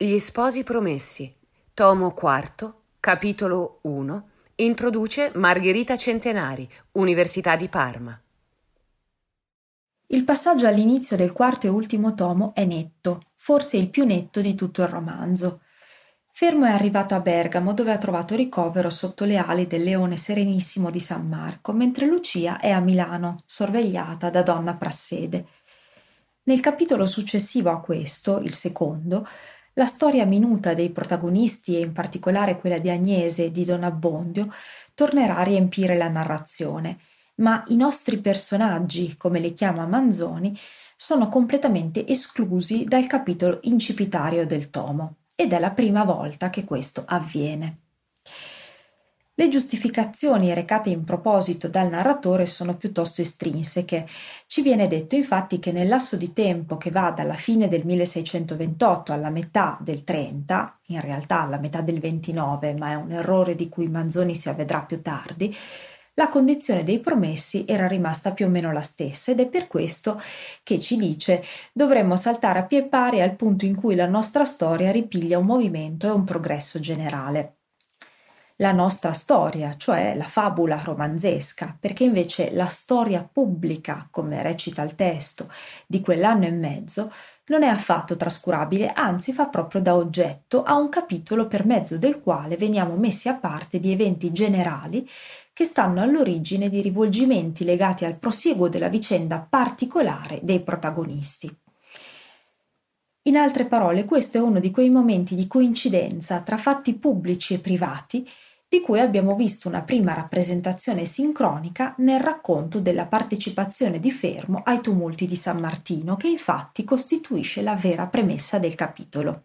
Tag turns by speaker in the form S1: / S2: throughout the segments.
S1: Gli sposi promessi, tomo IV, capitolo 1, introduce Margherita Centenari, Università di Parma.
S2: Il passaggio all'inizio del quarto e ultimo tomo è netto, forse il più netto di tutto il romanzo. Fermo è arrivato a Bergamo dove ha trovato ricovero sotto le ali del leone serenissimo di San Marco, mentre Lucia è a Milano, sorvegliata da donna Prassede. Nel capitolo successivo a questo, il secondo, la storia minuta dei protagonisti e in particolare quella di Agnese e di Don Abbondio tornerà a riempire la narrazione, ma i nostri personaggi, come li chiama Manzoni, sono completamente esclusi dal capitolo incipitario del tomo ed è la prima volta che questo avviene. Le giustificazioni recate in proposito dal narratore sono piuttosto estrinseche. Ci viene detto infatti che nel lasso di tempo che va dalla fine del 1628 alla metà del 30, in realtà alla metà del 29, ma è un errore di cui Manzoni si avvedrà più tardi, la condizione dei promessi era rimasta più o meno la stessa ed è per questo che ci dice dovremmo saltare a pie pari al punto in cui la nostra storia ripiglia un movimento e un progresso generale. La nostra storia, cioè la fabula romanzesca, perché invece la storia pubblica, come recita il testo, di quell'anno e mezzo, non è affatto trascurabile, anzi fa proprio da oggetto a un capitolo per mezzo del quale veniamo messi a parte di eventi generali che stanno all'origine di rivolgimenti legati al prosieguo della vicenda particolare dei protagonisti. In altre parole, questo è uno di quei momenti di coincidenza tra fatti pubblici e privati di cui abbiamo visto una prima rappresentazione sincronica nel racconto della partecipazione di Fermo ai tumulti di San Martino, che infatti costituisce la vera premessa del capitolo.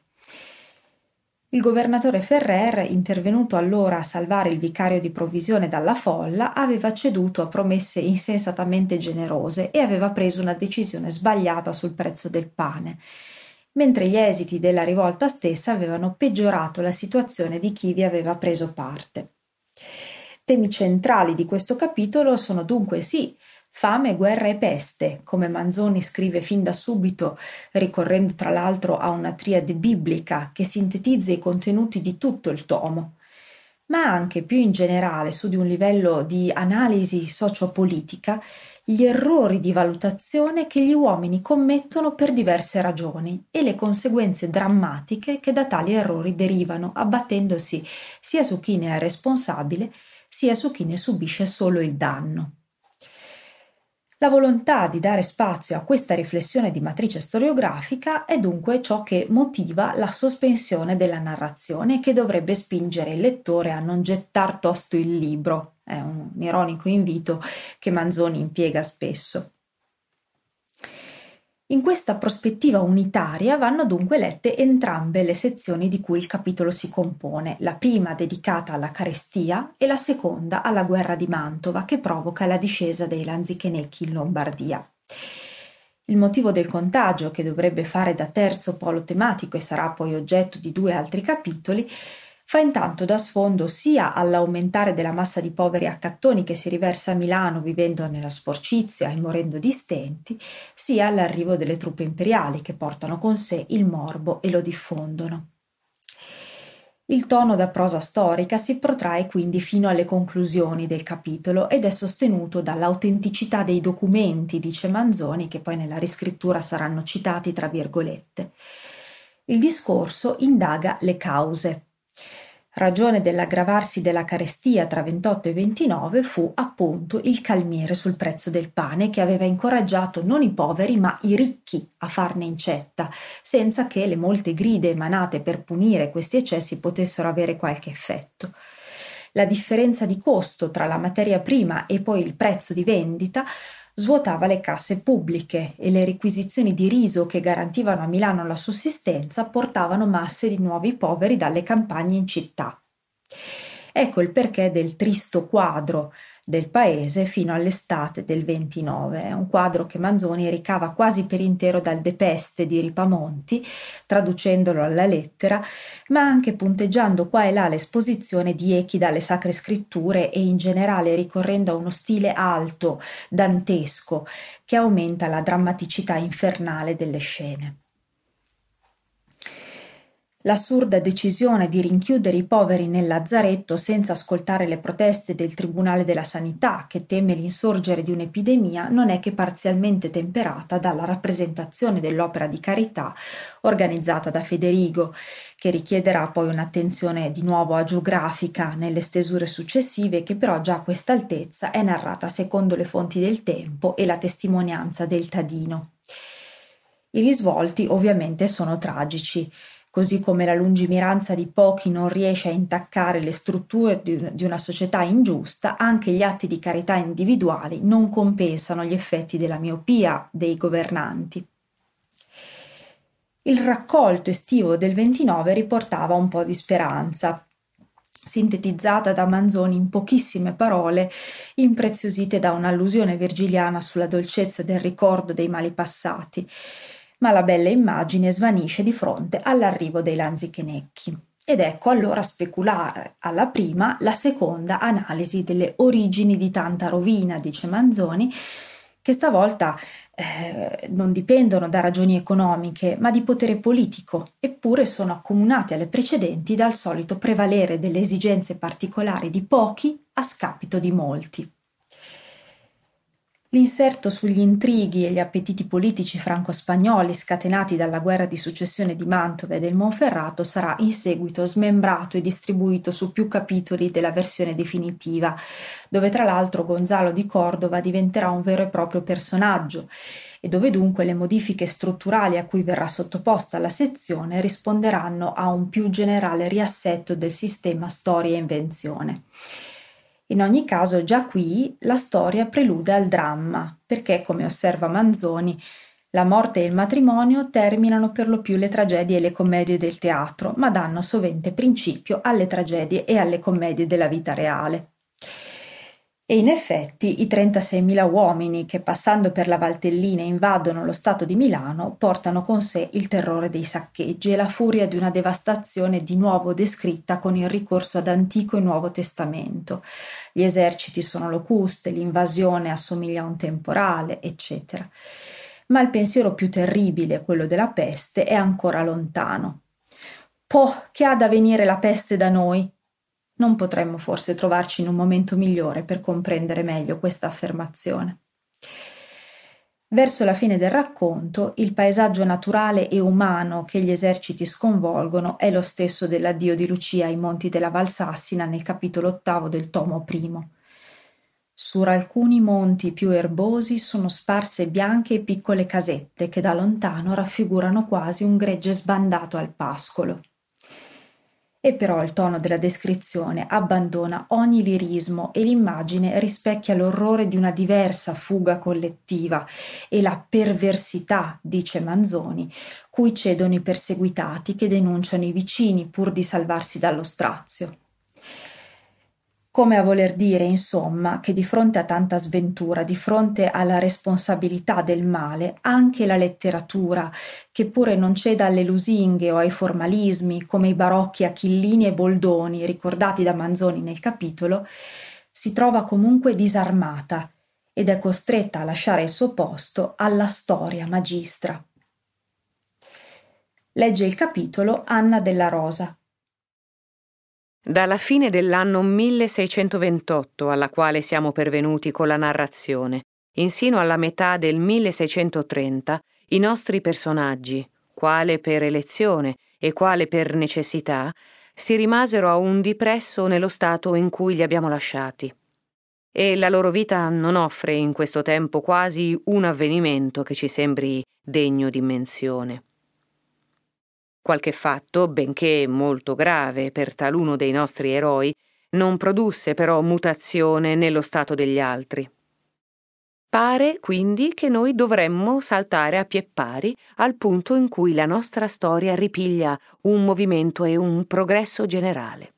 S2: Il governatore Ferrer, intervenuto allora a salvare il vicario di provvisione dalla folla, aveva ceduto a promesse insensatamente generose e aveva preso una decisione sbagliata sul prezzo del pane, mentre gli esiti della rivolta stessa avevano peggiorato la situazione di chi vi aveva preso parte. Temi centrali di questo capitolo sono dunque sì Fame, guerra e peste, come Manzoni scrive fin da subito, ricorrendo tra l'altro a una triade biblica che sintetizza i contenuti di tutto il tomo, ma anche più in generale su di un livello di analisi sociopolitica gli errori di valutazione che gli uomini commettono per diverse ragioni e le conseguenze drammatiche che da tali errori derivano, abbattendosi sia su chi ne è responsabile sia su chi ne subisce solo il danno. La volontà di dare spazio a questa riflessione di matrice storiografica è dunque ciò che motiva la sospensione della narrazione che dovrebbe spingere il lettore a non gettar tosto il libro. È un ironico invito che Manzoni impiega spesso. In questa prospettiva unitaria vanno dunque lette entrambe le sezioni di cui il capitolo si compone, la prima dedicata alla carestia e la seconda alla guerra di Mantova che provoca la discesa dei Lanzichenecchi in Lombardia. Il motivo del contagio, che dovrebbe fare da terzo polo tematico e sarà poi oggetto di due altri capitoli, fa intanto da sfondo sia all'aumentare della massa di poveri accattoni che si riversa a Milano vivendo nella sporcizia e morendo di stenti, sia all'arrivo delle truppe imperiali che portano con sé il morbo e lo diffondono. Il tono da prosa storica si protrae quindi fino alle conclusioni del capitolo ed è sostenuto dall'autenticità dei documenti, dice Manzoni, che poi nella riscrittura saranno citati tra virgolette. Il discorso indaga le cause, Ragione dell'aggravarsi della carestia tra 28 e 29 fu appunto il calmiere sul prezzo del pane che aveva incoraggiato non i poveri ma i ricchi a farne incetta, senza che le molte gride emanate per punire questi eccessi potessero avere qualche effetto. La differenza di costo tra la materia prima e poi il prezzo di vendita svuotava le casse pubbliche e le requisizioni di riso che garantivano a Milano la sussistenza portavano masse di nuovi poveri dalle campagne in città. Ecco il perché del tristo quadro del paese fino all'estate del 29. È un quadro che Manzoni ricava quasi per intero dal De Peste di Ripamonti, traducendolo alla lettera, ma anche punteggiando qua e là l'esposizione di echi dalle sacre scritture e in generale ricorrendo a uno stile alto, dantesco, che aumenta la drammaticità infernale delle scene. L'assurda decisione di rinchiudere i poveri nel lazzaretto senza ascoltare le proteste del Tribunale della Sanità, che teme l'insorgere di un'epidemia, non è che parzialmente temperata dalla rappresentazione dell'opera di carità organizzata da Federigo, che richiederà poi un'attenzione di nuovo agiografica nelle stesure successive, che però già a questa altezza è narrata secondo le fonti del tempo e la testimonianza del Tadino. I risvolti ovviamente sono tragici così come la lungimiranza di pochi non riesce a intaccare le strutture di una società ingiusta, anche gli atti di carità individuali non compensano gli effetti della miopia dei governanti. Il raccolto estivo del 29 riportava un po' di speranza, sintetizzata da Manzoni in pochissime parole, impreziosite da un'allusione virgiliana sulla dolcezza del ricordo dei mali passati ma la bella immagine svanisce di fronte all'arrivo dei lanzichenecchi. Ed ecco allora speculare alla prima la seconda analisi delle origini di tanta rovina, dice Manzoni, che stavolta eh, non dipendono da ragioni economiche, ma di potere politico, eppure sono accomunate alle precedenti dal solito prevalere delle esigenze particolari di pochi a scapito di molti. L'inserto sugli intrighi e gli appetiti politici franco-spagnoli scatenati dalla guerra di successione di Mantova e del Monferrato sarà in seguito smembrato e distribuito su più capitoli della versione definitiva, dove tra l'altro Gonzalo di Cordova diventerà un vero e proprio personaggio e dove dunque le modifiche strutturali a cui verrà sottoposta la sezione risponderanno a un più generale riassetto del sistema storia e invenzione. In ogni caso, già qui la storia prelude al dramma, perché, come osserva Manzoni, la morte e il matrimonio terminano per lo più le tragedie e le commedie del teatro, ma danno sovente principio alle tragedie e alle commedie della vita reale. E in effetti i 36.000 uomini che passando per la Valtellina invadono lo Stato di Milano portano con sé il terrore dei saccheggi e la furia di una devastazione di nuovo descritta con il ricorso ad Antico e Nuovo Testamento. Gli eserciti sono locuste, l'invasione assomiglia a un temporale, eccetera. Ma il pensiero più terribile, quello della peste, è ancora lontano. Po, che ha da venire la peste da noi? Non potremmo forse trovarci in un momento migliore per comprendere meglio questa affermazione. Verso la fine del racconto, il paesaggio naturale e umano che gli eserciti sconvolgono è lo stesso dell'addio di Lucia ai monti della Valsassina nel capitolo ottavo del tomo primo. Su alcuni monti più erbosi sono sparse bianche e piccole casette che da lontano raffigurano quasi un gregge sbandato al pascolo e però il tono della descrizione abbandona ogni lirismo e l'immagine rispecchia l'orrore di una diversa fuga collettiva e la perversità, dice Manzoni, cui cedono i perseguitati che denunciano i vicini pur di salvarsi dallo strazio come a voler dire, insomma, che di fronte a tanta sventura, di fronte alla responsabilità del male, anche la letteratura, che pure non ceda alle lusinghe o ai formalismi, come i barocchi Achillini e Boldoni, ricordati da Manzoni nel capitolo, si trova comunque disarmata ed è costretta a lasciare il suo posto alla storia magistra. Legge il capitolo Anna della Rosa,
S1: dalla fine dell'anno 1628 alla quale siamo pervenuti con la narrazione, insino alla metà del 1630, i nostri personaggi, quale per elezione e quale per necessità, si rimasero a un dipresso nello stato in cui li abbiamo lasciati. E la loro vita non offre in questo tempo quasi un avvenimento che ci sembri degno di menzione. Qualche fatto, benché molto grave per taluno dei nostri eroi, non produsse però mutazione nello stato degli altri. Pare quindi che noi dovremmo saltare a pie pari al punto in cui la nostra storia ripiglia un movimento e un progresso generale.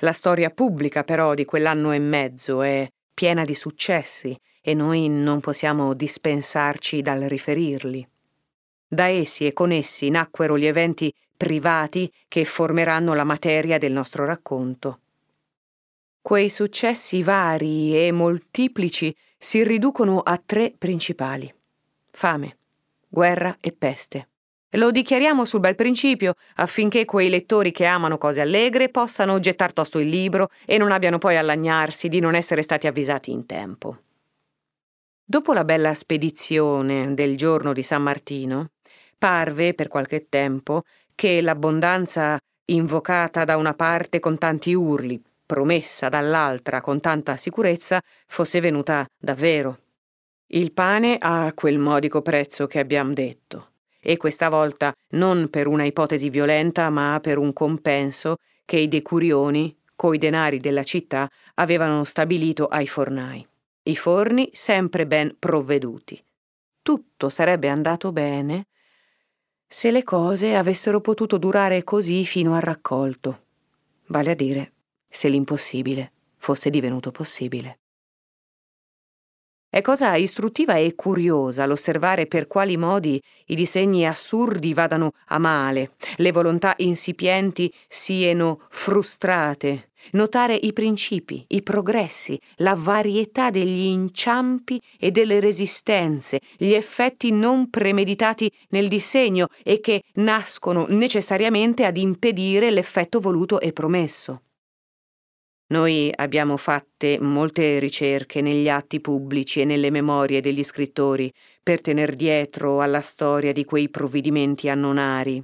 S1: La storia pubblica però di quell'anno e mezzo è piena di successi e noi non possiamo dispensarci dal riferirli. Da essi e con essi nacquero gli eventi privati che formeranno la materia del nostro racconto. Quei successi vari e moltiplici si riducono a tre principali fame, guerra e peste. Lo dichiariamo sul bel principio, affinché quei lettori che amano cose allegre possano gettar tosto il libro e non abbiano poi a lagnarsi di non essere stati avvisati in tempo. Dopo la bella spedizione del giorno di San Martino, parve per qualche tempo che l'abbondanza invocata da una parte con tanti urli, promessa dall'altra con tanta sicurezza, fosse venuta davvero. Il pane a quel modico prezzo che abbiamo detto e questa volta non per una ipotesi violenta, ma per un compenso che i decurioni, coi denari della città, avevano stabilito ai fornai. I forni sempre ben provveduti. Tutto sarebbe andato bene se le cose avessero potuto durare così fino al raccolto, vale a dire se l'impossibile fosse divenuto possibile. È cosa istruttiva e curiosa l'osservare per quali modi i disegni assurdi vadano a male, le volontà insipienti siano frustrate, notare i principi, i progressi, la varietà degli inciampi e delle resistenze, gli effetti non premeditati nel disegno e che nascono necessariamente ad impedire l'effetto voluto e promesso. Noi abbiamo fatte molte ricerche negli atti pubblici e nelle memorie degli scrittori per tener dietro alla storia di quei provvedimenti annonari.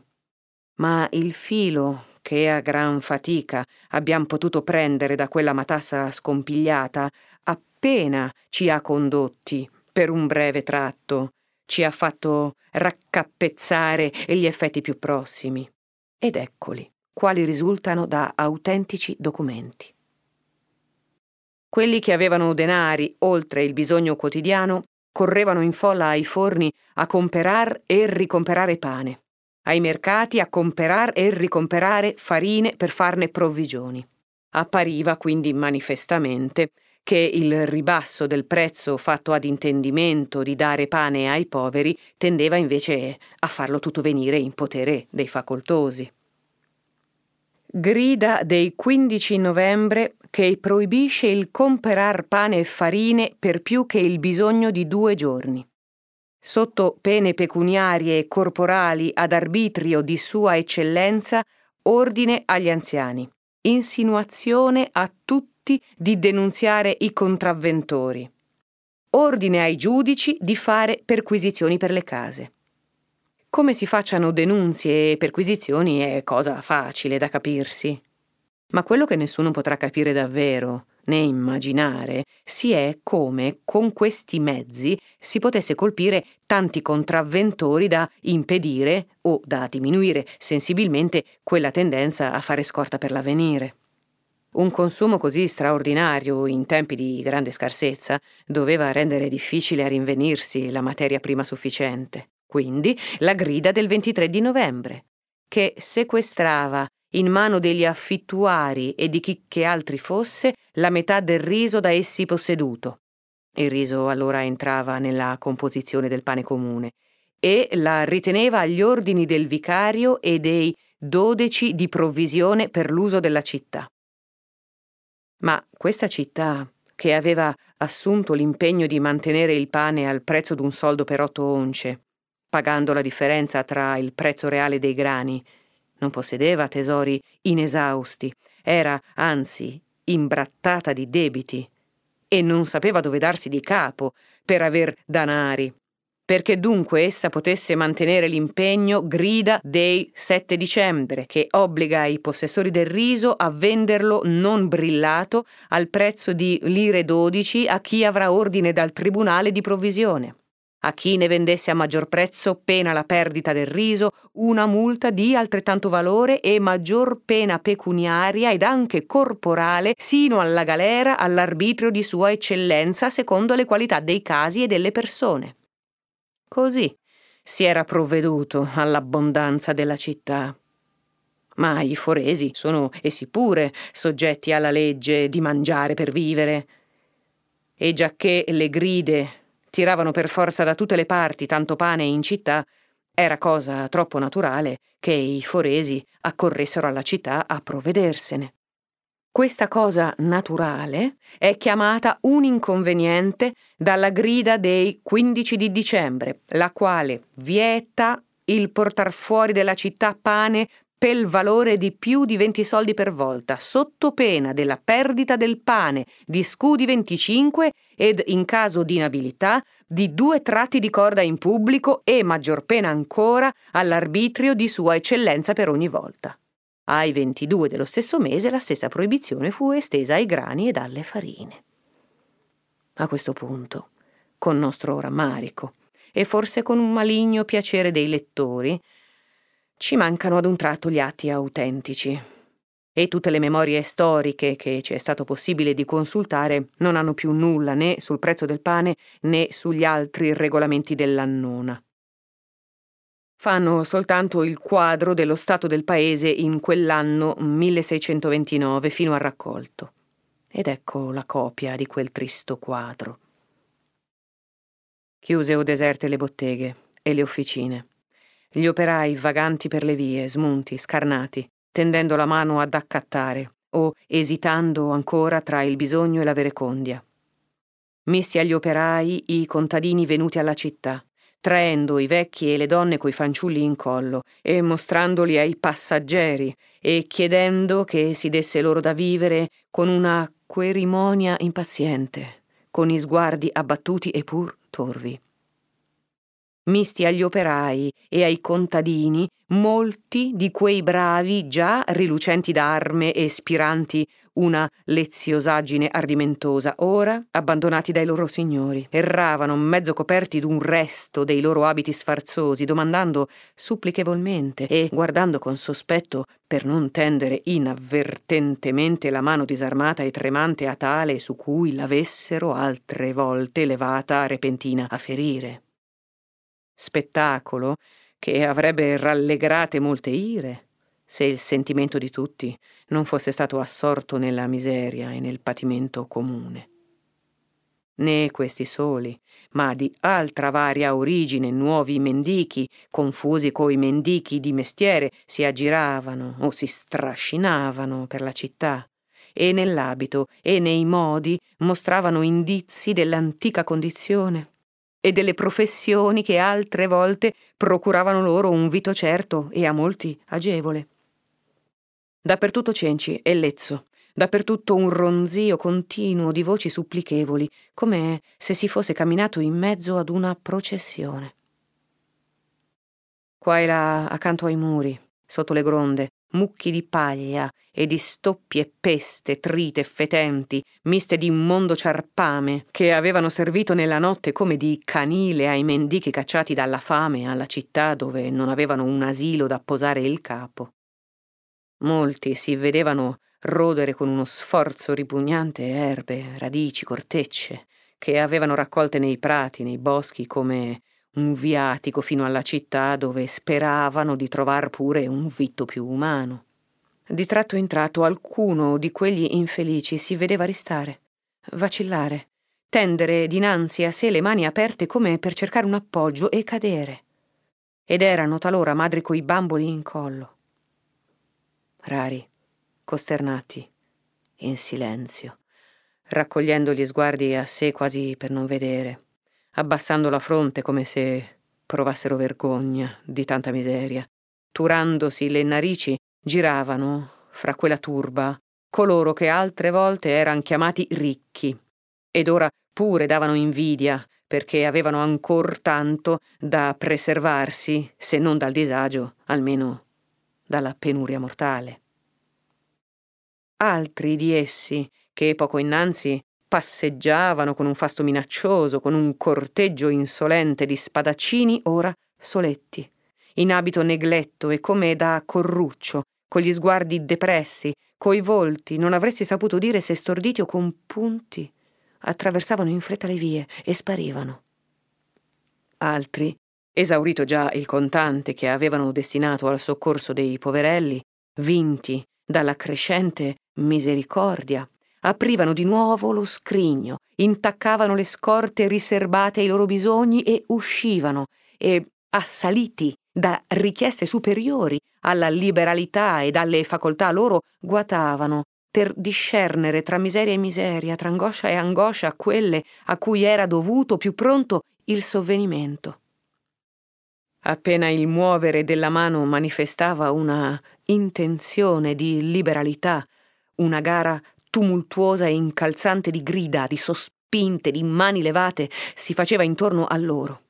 S1: Ma il filo che a gran fatica abbiamo potuto prendere da quella matassa scompigliata appena ci ha condotti per un breve tratto, ci ha fatto raccappezzare gli effetti più prossimi. Ed eccoli, quali risultano da autentici documenti. Quelli che avevano denari oltre il bisogno quotidiano correvano in folla ai forni a comperar e ricomperare pane, ai mercati a comperar e ricomperare farine per farne provvigioni. Appariva quindi manifestamente che il ribasso del prezzo fatto ad intendimento di dare pane ai poveri tendeva invece a farlo tutto venire in potere dei facoltosi. Grida dei 15 novembre che proibisce il comperar pane e farine per più che il bisogno di due giorni. Sotto pene pecuniarie e corporali ad arbitrio di Sua Eccellenza, ordine agli anziani. Insinuazione a tutti di denunziare i contravventori. Ordine ai giudici di fare perquisizioni per le case. Come si facciano denunzie e perquisizioni è cosa facile da capirsi. Ma quello che nessuno potrà capire davvero, né immaginare, si è come con questi mezzi si potesse colpire tanti contravventori da impedire o da diminuire sensibilmente quella tendenza a fare scorta per l'avvenire. Un consumo così straordinario in tempi di grande scarsezza doveva rendere difficile a rinvenirsi la materia prima sufficiente. Quindi la grida del 23 di novembre, che sequestrava in mano degli affittuari e di chi che altri fosse la metà del riso da essi posseduto. Il riso allora entrava nella composizione del pane comune e la riteneva agli ordini del vicario e dei dodici di provvisione per l'uso della città. Ma questa città, che aveva assunto l'impegno di mantenere il pane al prezzo d'un soldo per otto once, pagando la differenza tra il prezzo reale dei grani non possedeva tesori inesausti, era anzi imbrattata di debiti e non sapeva dove darsi di capo per aver danari. Perché dunque essa potesse mantenere l'impegno grida dei 7 dicembre, che obbliga i possessori del riso a venderlo non brillato al prezzo di lire 12 a chi avrà ordine dal tribunale di provvisione. A chi ne vendesse a maggior prezzo, pena la perdita del riso, una multa di altrettanto valore e maggior pena pecuniaria ed anche corporale, sino alla galera all'arbitrio di Sua Eccellenza secondo le qualità dei casi e delle persone. Così si era provveduto all'abbondanza della città. Ma i foresi sono essi pure soggetti alla legge di mangiare per vivere. E giacché le gride tiravano per forza da tutte le parti tanto pane in città, era cosa troppo naturale che i foresi accorressero alla città a provvedersene. Questa cosa naturale è chiamata un inconveniente dalla grida dei 15 di dicembre, la quale vieta il portar fuori della città pane pel valore di più di 20 soldi per volta, sotto pena della perdita del pane di scudi 25 ed, in caso di inabilità, di due tratti di corda in pubblico e, maggior pena ancora, all'arbitrio di Sua Eccellenza per ogni volta. Ai 22 dello stesso mese la stessa proibizione fu estesa ai grani ed alle farine. A questo punto, con nostro rammarico, e forse con un maligno piacere dei lettori, ci mancano ad un tratto gli atti autentici. E tutte le memorie storiche che ci è stato possibile di consultare non hanno più nulla né sul prezzo del pane né sugli altri regolamenti dell'annona. Fanno soltanto il quadro dello stato del paese in quell'anno 1629 fino al raccolto. Ed ecco la copia di quel tristo quadro. Chiuse o deserte le botteghe e le officine gli operai vaganti per le vie, smunti, scarnati, tendendo la mano ad accattare o esitando ancora tra il bisogno e la verecondia. Misti agli operai i contadini venuti alla città, traendo i vecchi e le donne coi fanciulli in collo e mostrandoli ai passaggeri e chiedendo che si desse loro da vivere con una querimonia impaziente, con i sguardi abbattuti e pur torvi misti agli operai e ai contadini, molti di quei bravi già rilucenti d'arme e spiranti una leziosaggine ardimentosa, ora abbandonati dai loro signori, erravano mezzo coperti d'un resto dei loro abiti sfarzosi, domandando supplichevolmente e guardando con sospetto per non tendere inavvertentemente la mano disarmata e tremante a tale su cui l'avessero altre volte levata repentina a ferire spettacolo che avrebbe rallegrate molte ire se il sentimento di tutti non fosse stato assorto nella miseria e nel patimento comune. Né questi soli, ma di altra varia origine nuovi mendichi, confusi coi mendichi di mestiere, si aggiravano o si strascinavano per la città e nell'abito e nei modi mostravano indizi dell'antica condizione e delle professioni che altre volte procuravano loro un vito certo e a molti agevole. Dappertutto cenci e lezzo, dappertutto un ronzio continuo di voci supplichevoli, come se si fosse camminato in mezzo ad una processione. Qua e là, accanto ai muri, sotto le gronde, mucchi di paglia e di stoppie peste trite e fetenti, miste di immondo ciarpame, che avevano servito nella notte come di canile ai mendichi cacciati dalla fame alla città dove non avevano un asilo da posare il capo. Molti si vedevano rodere con uno sforzo ripugnante erbe, radici, cortecce, che avevano raccolte nei prati, nei boschi, come un viatico fino alla città dove speravano di trovar pure un vitto più umano. Di tratto in tratto alcuno di quegli infelici si vedeva ristare, vacillare, tendere dinanzi a sé le mani aperte come per cercare un appoggio e cadere. Ed erano talora madri coi bamboli in collo. Rari, costernati, in silenzio, raccogliendo gli sguardi a sé quasi per non vedere abbassando la fronte come se provassero vergogna di tanta miseria. Turandosi le narici, giravano, fra quella turba, coloro che altre volte eran chiamati ricchi, ed ora pure davano invidia, perché avevano ancor tanto da preservarsi, se non dal disagio, almeno dalla penuria mortale. Altri di essi, che poco innanzi passeggiavano con un fasto minaccioso, con un corteggio insolente di spadaccini, ora soletti, in abito negletto e come da corruccio, con gli sguardi depressi, coi volti, non avresti saputo dire se storditi o compunti, attraversavano in fretta le vie e sparivano. Altri, esaurito già il contante che avevano destinato al soccorso dei poverelli, vinti dalla crescente misericordia, aprivano di nuovo lo scrigno, intaccavano le scorte riserbate ai loro bisogni e uscivano, e, assaliti da richieste superiori alla liberalità e dalle facoltà loro, guatavano per discernere tra miseria e miseria, tra angoscia e angoscia quelle a cui era dovuto più pronto il sovvenimento. Appena il muovere della mano manifestava una intenzione di liberalità, una gara tumultuosa e incalzante di grida, di sospinte, di mani levate si faceva intorno a loro.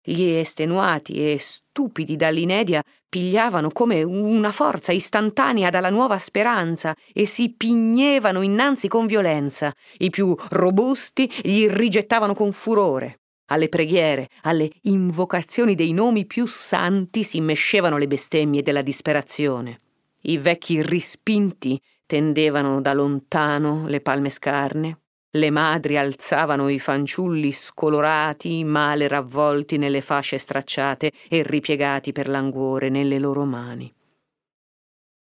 S1: Gli estenuati e stupidi dall'inedia pigliavano come una forza istantanea dalla nuova speranza e si pignevano innanzi con violenza. I più robusti gli rigettavano con furore. Alle preghiere, alle invocazioni dei nomi più santi si mescevano le bestemmie della disperazione. I vecchi rispinti tendevano da lontano le palme scarne, le madri alzavano i fanciulli scolorati, male ravvolti nelle fasce stracciate e ripiegati per languore nelle loro mani.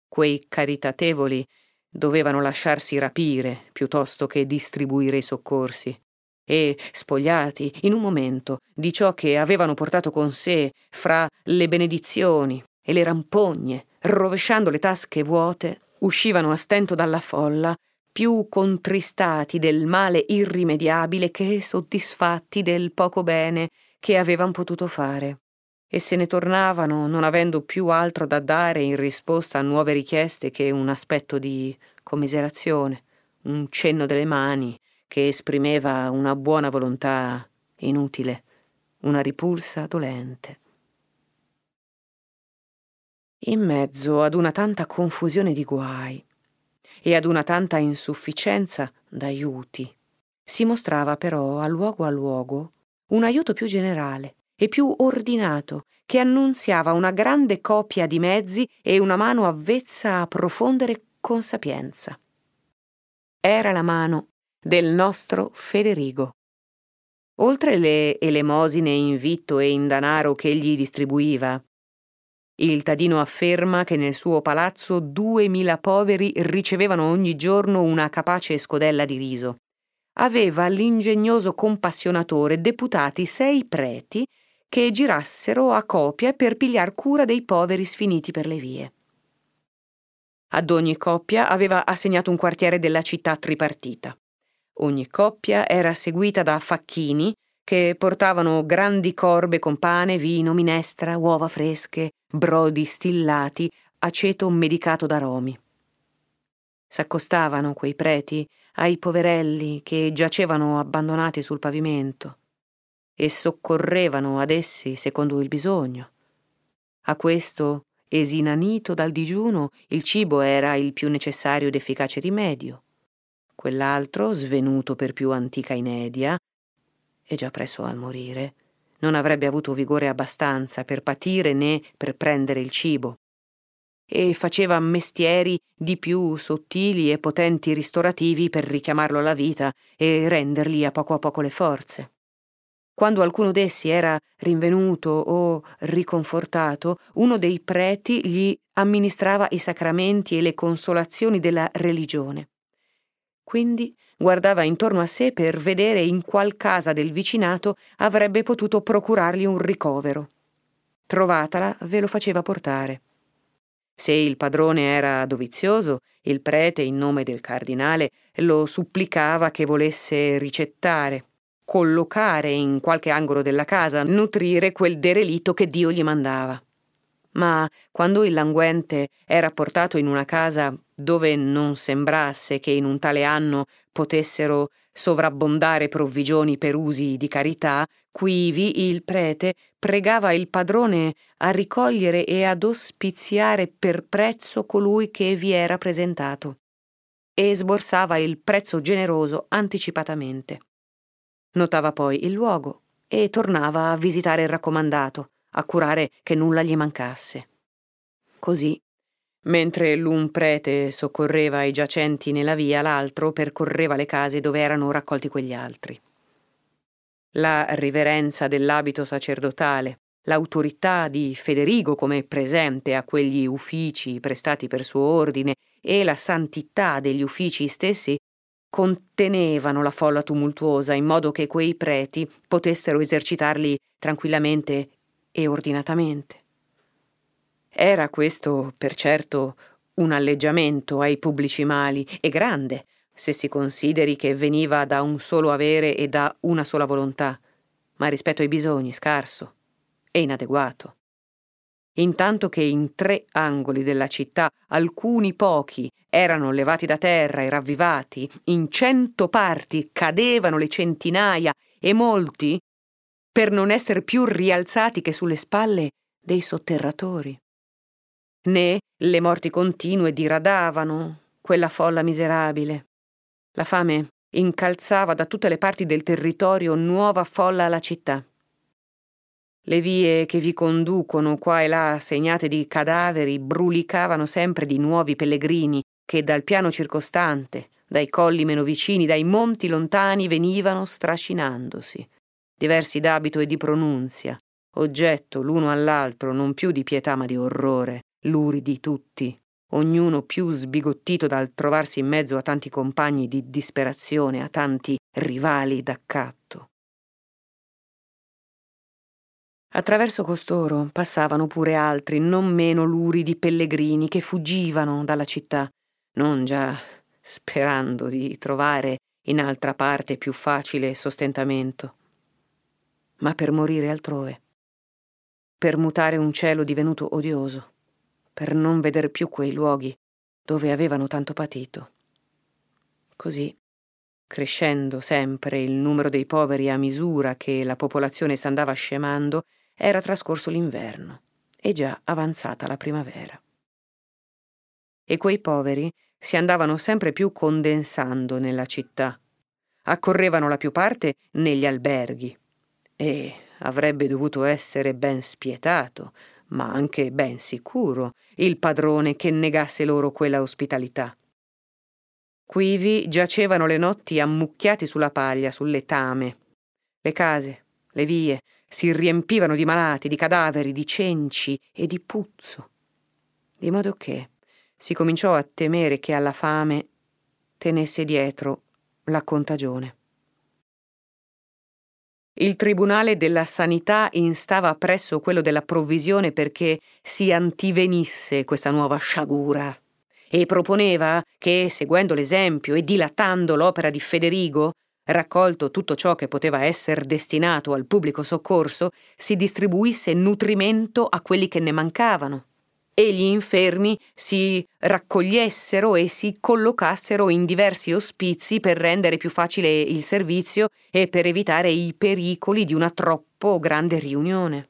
S1: Quei caritatevoli dovevano lasciarsi rapire piuttosto che distribuire i soccorsi e, spogliati in un momento di ciò che avevano portato con sé fra le benedizioni e le rampogne, rovesciando le tasche vuote, uscivano a stento dalla folla più contristati del male irrimediabile che soddisfatti del poco bene che avevan potuto fare. E se ne tornavano non avendo più altro da dare in risposta a nuove richieste che un aspetto di commiserazione, un cenno delle mani che esprimeva una buona volontà inutile, una ripulsa dolente. In mezzo ad una tanta confusione di guai, e ad una tanta insufficienza d'aiuti. Si mostrava però a luogo a luogo un aiuto più generale e più ordinato che annunziava una grande coppia di mezzi e una mano avvezza a profondere con sapienza. Era la mano del nostro Federigo. Oltre le elemosine in vitto e in danaro che egli distribuiva, il Tadino afferma che nel suo palazzo duemila poveri ricevevano ogni giorno una capace scodella di riso. Aveva l'ingegnoso compassionatore deputati sei preti che girassero a copia per pigliar cura dei poveri sfiniti per le vie. Ad ogni coppia aveva assegnato un quartiere della città tripartita. Ogni coppia era seguita da facchini che portavano grandi corbe con pane, vino, minestra, uova fresche, brodi stillati, aceto medicato d'aromi. S'accostavano quei preti ai poverelli che giacevano abbandonati sul pavimento e soccorrevano ad essi secondo il bisogno. A questo, esinanito dal digiuno, il cibo era il più necessario ed efficace rimedio. Quell'altro, svenuto per più antica inedia, e già presso al morire, non avrebbe avuto vigore abbastanza per patire né per prendere il cibo. E faceva mestieri di più sottili e potenti ristorativi per richiamarlo alla vita e rendergli a poco a poco le forze. Quando alcuno d'essi era rinvenuto o riconfortato, uno dei preti gli amministrava i sacramenti e le consolazioni della religione. Quindi guardava intorno a sé per vedere in qual casa del vicinato avrebbe potuto procurargli un ricovero. Trovatala, ve lo faceva portare. Se il padrone era dovizioso, il prete, in nome del cardinale, lo supplicava che volesse ricettare, collocare in qualche angolo della casa, nutrire quel derelitto che Dio gli mandava ma quando il languente era portato in una casa dove non sembrasse che in un tale anno potessero sovrabbondare provvigioni per usi di carità, quivi il prete pregava il padrone a ricogliere e ad ospiziare per prezzo colui che vi era presentato e sborsava il prezzo generoso anticipatamente. Notava poi il luogo e tornava a visitare il raccomandato, a curare che nulla gli mancasse. Così, mentre l'un prete soccorreva i giacenti nella via, l'altro percorreva le case dove erano raccolti quegli altri. La riverenza dell'abito sacerdotale, l'autorità di Federigo come presente a quegli uffici prestati per suo ordine e la santità degli uffici stessi contenevano la folla tumultuosa in modo che quei preti potessero esercitarli tranquillamente e ordinatamente. Era questo, per certo, un alleggiamento ai pubblici mali, e grande, se si consideri che veniva da un solo avere e da una sola volontà, ma rispetto ai bisogni scarso. e inadeguato. Intanto che in tre angoli della città alcuni pochi erano levati da terra e ravvivati, in cento parti cadevano le centinaia e molti, per non essere più rialzati che sulle spalle dei sotterratori. Né le morti continue diradavano quella folla miserabile. La fame incalzava da tutte le parti del territorio nuova folla alla città. Le vie che vi conducono qua e là, segnate di cadaveri, brulicavano sempre di nuovi pellegrini che dal piano circostante, dai colli meno vicini, dai monti lontani venivano strascinandosi, diversi d'abito e di pronunzia, oggetto l'uno all'altro non più di pietà ma di orrore, luridi tutti, ognuno più sbigottito dal trovarsi in mezzo a tanti compagni di disperazione, a tanti rivali d'accatto. Attraverso costoro passavano pure altri, non meno luridi pellegrini che fuggivano dalla città, non già sperando di trovare in altra parte più facile sostentamento, ma per morire altrove, per mutare un cielo divenuto odioso, per non veder più quei luoghi dove avevano tanto patito. Così, crescendo sempre il numero dei poveri a misura che la popolazione s'andava scemando, era trascorso l'inverno e già avanzata la primavera. E quei poveri si andavano sempre più condensando nella città. Accorrevano la più parte negli alberghi. E avrebbe dovuto essere ben spietato, ma anche ben sicuro, il padrone che negasse loro quella ospitalità. Quivi giacevano le notti ammucchiati sulla paglia, sulle tame. Le case, le vie, si riempivano di malati, di cadaveri, di cenci e di puzzo. Di modo che si cominciò a temere che alla fame tenesse dietro la contagione. Il Tribunale della Sanità instava presso quello della provvisione perché si antivenisse questa nuova sciagura e proponeva che, seguendo l'esempio e dilatando l'opera di Federigo, Raccolto tutto ciò che poteva essere destinato al pubblico soccorso, si distribuisse nutrimento a quelli che ne mancavano e gli infermi si raccogliessero e si collocassero in diversi ospizi per rendere più facile il servizio e per evitare i pericoli di una troppo grande riunione.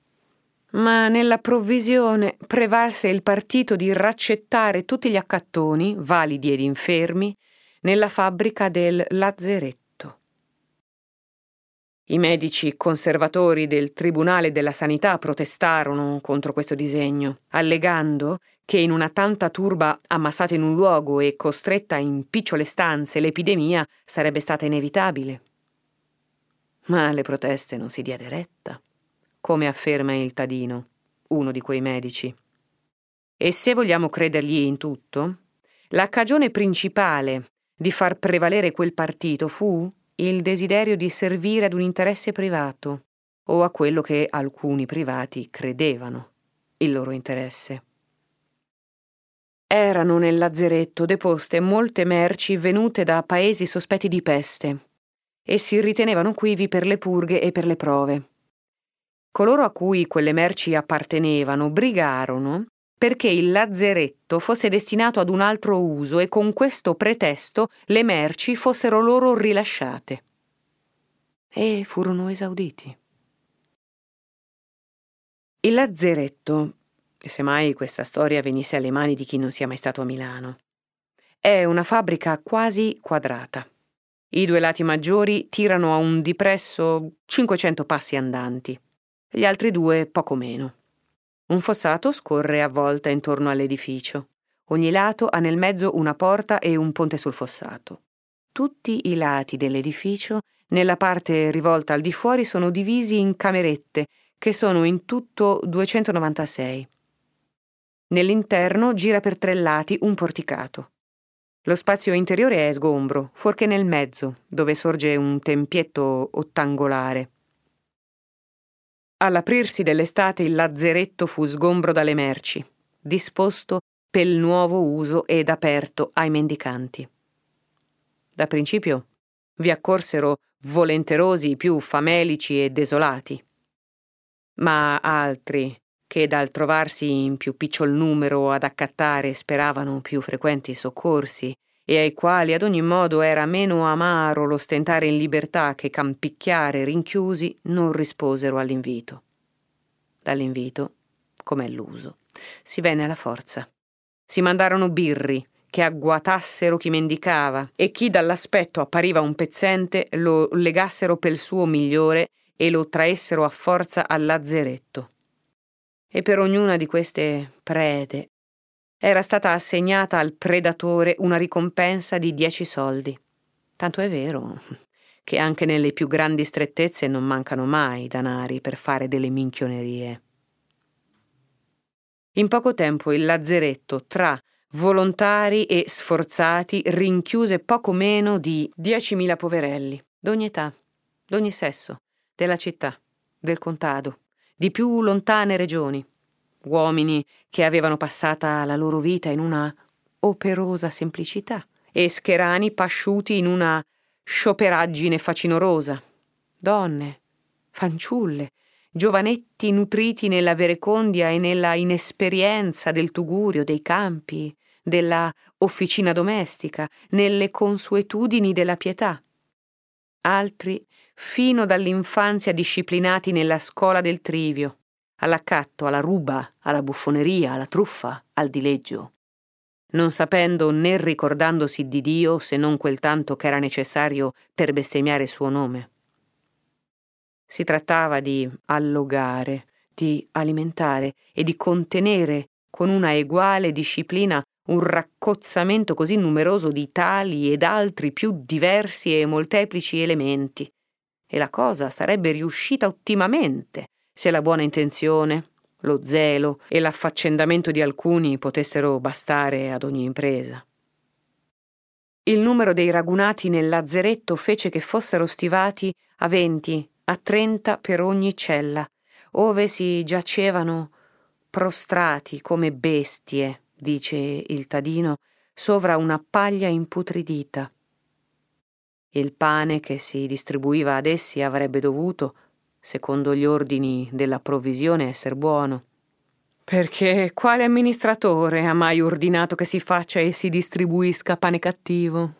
S1: Ma nella provvisione prevalse il partito di raccettare tutti gli accattoni, validi ed infermi, nella fabbrica del lazzeretto. I medici conservatori del Tribunale della Sanità protestarono contro questo disegno, allegando che in una tanta turba ammassata in un luogo e costretta in picciole stanze l'epidemia sarebbe stata inevitabile. Ma alle proteste non si diede retta, come afferma il Tadino, uno di quei medici. E se vogliamo credergli in tutto, la cagione principale di far prevalere quel partito fu il desiderio di servire ad un interesse privato o a quello che alcuni privati credevano il loro interesse. Erano nel lazzeretto deposte molte merci venute da paesi sospetti di peste e si ritenevano quivi per le purghe e per le prove. Coloro a cui quelle merci appartenevano brigarono perché il lazzeretto fosse destinato ad un altro uso e con questo pretesto le merci fossero loro rilasciate. E furono esauditi. Il lazzeretto, se mai questa storia venisse alle mani di chi non sia mai stato a Milano, è una fabbrica quasi quadrata. I due lati maggiori tirano a un dipresso 500 passi andanti, gli altri due poco meno. Un fossato scorre a volta intorno all'edificio. Ogni lato ha nel mezzo una porta e un ponte sul fossato. Tutti i lati dell'edificio, nella parte rivolta al di fuori, sono divisi in camerette, che sono in tutto 296. Nell'interno gira per tre lati un porticato. Lo spazio interiore è sgombro, fuorché nel mezzo, dove sorge un tempietto ottangolare. All'aprirsi dell'estate il lazzeretto fu sgombro dalle merci, disposto per il nuovo uso ed aperto ai mendicanti. Da principio vi accorsero volenterosi i più famelici e desolati. Ma altri, che dal trovarsi in più piccol numero ad accattare speravano più frequenti soccorsi, e ai quali ad ogni modo era meno amaro lo stentare in libertà che campicchiare rinchiusi, non risposero all'invito. Dall'invito, com'è l'uso, si venne alla forza. Si mandarono birri, che agguatassero chi mendicava, e chi dall'aspetto appariva un pezzente lo legassero pel suo migliore e lo traessero a forza al lazzeretto. E per ognuna di queste prede era stata assegnata al predatore una ricompensa di dieci soldi. Tanto è vero che anche nelle più grandi strettezze non mancano mai danari per fare delle minchionerie. In poco tempo il lazzeretto, tra volontari e sforzati, rinchiuse poco meno di diecimila poverelli, d'ogni età, d'ogni sesso, della città, del contado, di più lontane regioni uomini che avevano passata la loro vita in una operosa semplicità e scherani pasciuti in una scioperaggine facinorosa, donne, fanciulle, giovanetti nutriti nella verecondia e nella inesperienza del tugurio, dei campi, della officina domestica, nelle consuetudini della pietà. Altri, fino dall'infanzia disciplinati nella scuola del trivio, all'accatto, alla ruba, alla buffoneria, alla truffa, al dileggio, non sapendo né ricordandosi di Dio se non quel tanto che era necessario per bestemmiare il suo nome. Si trattava di allogare, di alimentare e di contenere con una eguale disciplina un raccozzamento così numeroso di tali ed altri più diversi e molteplici elementi, e la cosa sarebbe riuscita ottimamente se la buona intenzione, lo zelo e l'affaccendamento di alcuni potessero bastare ad ogni impresa. Il numero dei ragunati nel lazzeretto fece che fossero stivati a venti, a trenta per ogni cella, ove si giacevano prostrati come bestie, dice il Tadino, sovra una paglia imputridita. Il pane che si distribuiva ad essi avrebbe dovuto, secondo gli ordini della provvisione, essere buono. Perché quale amministratore ha mai ordinato che si faccia e si distribuisca pane cattivo?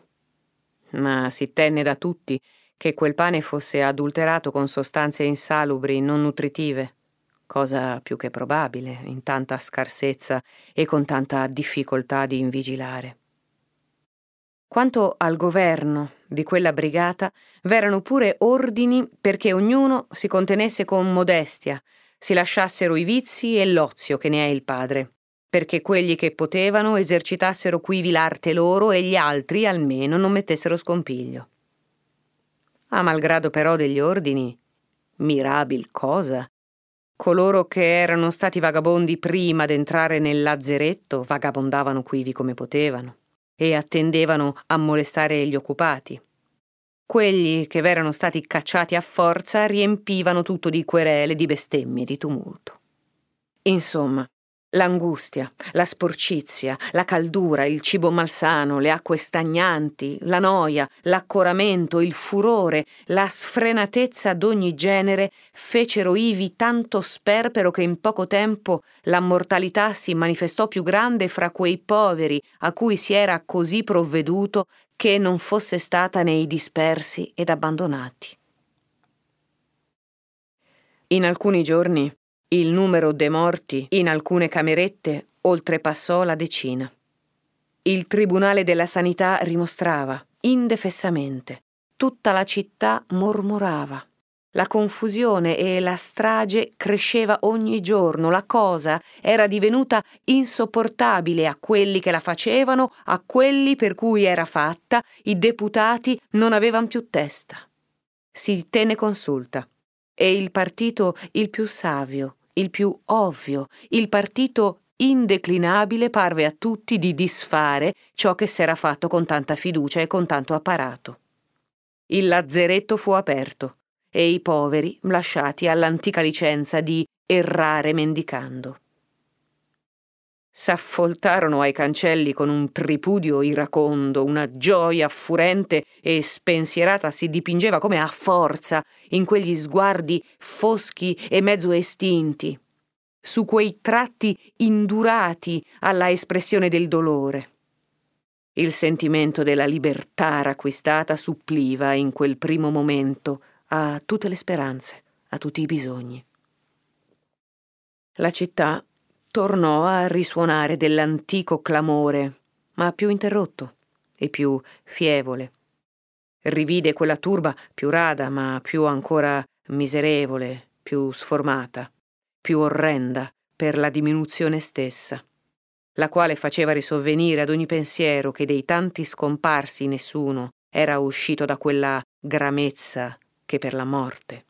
S1: Ma si tenne da tutti che quel pane fosse adulterato con sostanze insalubri, non nutritive, cosa più che probabile in tanta scarsezza e con tanta difficoltà di invigilare. Quanto al governo di quella brigata, v'erano pure ordini perché ognuno si contenesse con modestia, si lasciassero i vizi e l'ozio che ne è il padre, perché quelli che potevano esercitassero quivi l'arte loro e gli altri almeno non mettessero scompiglio. A malgrado però degli ordini, mirabil cosa, coloro che erano stati vagabondi prima d'entrare nel lazzeretto vagabondavano quivi come potevano e attendevano a molestare gli occupati. Quelli che v'erano stati cacciati a forza riempivano tutto di querele, di bestemmie, di tumulto. Insomma, L'angustia, la sporcizia, la caldura, il cibo malsano, le acque stagnanti, la noia, l'accoramento, il furore, la sfrenatezza d'ogni genere fecero ivi tanto sperpero che in poco tempo la mortalità si manifestò più grande fra quei poveri a cui si era così provveduto che non fosse stata nei dispersi ed abbandonati. In alcuni giorni il numero dei morti in alcune camerette oltrepassò la decina. Il Tribunale della Sanità rimostrava, indefessamente. Tutta la città mormorava. La confusione e la strage cresceva ogni giorno, la cosa era divenuta insopportabile a quelli che la facevano, a quelli per cui era fatta, i deputati non avevano più testa. Si tenne consulta e il partito il più savio, il più ovvio, il partito indeclinabile parve a tutti di disfare ciò che s'era fatto con tanta fiducia e con tanto apparato. Il lazzeretto fu aperto e i poveri lasciati all'antica licenza di errare mendicando. S'affoltarono ai cancelli con un tripudio iracondo, una gioia furente e spensierata si dipingeva come a forza in quegli sguardi foschi e mezzo estinti, su quei tratti indurati alla espressione del dolore. Il sentimento della libertà racquistata suppliva in quel primo momento a tutte le speranze, a tutti i bisogni. La città tornò a risuonare dell'antico clamore, ma più interrotto e più fievole. Rivide quella turba più rada, ma più ancora miserevole, più sformata, più orrenda per la diminuzione stessa, la quale faceva risovvenire ad ogni pensiero che dei tanti scomparsi nessuno era uscito da quella gramezza che per la morte.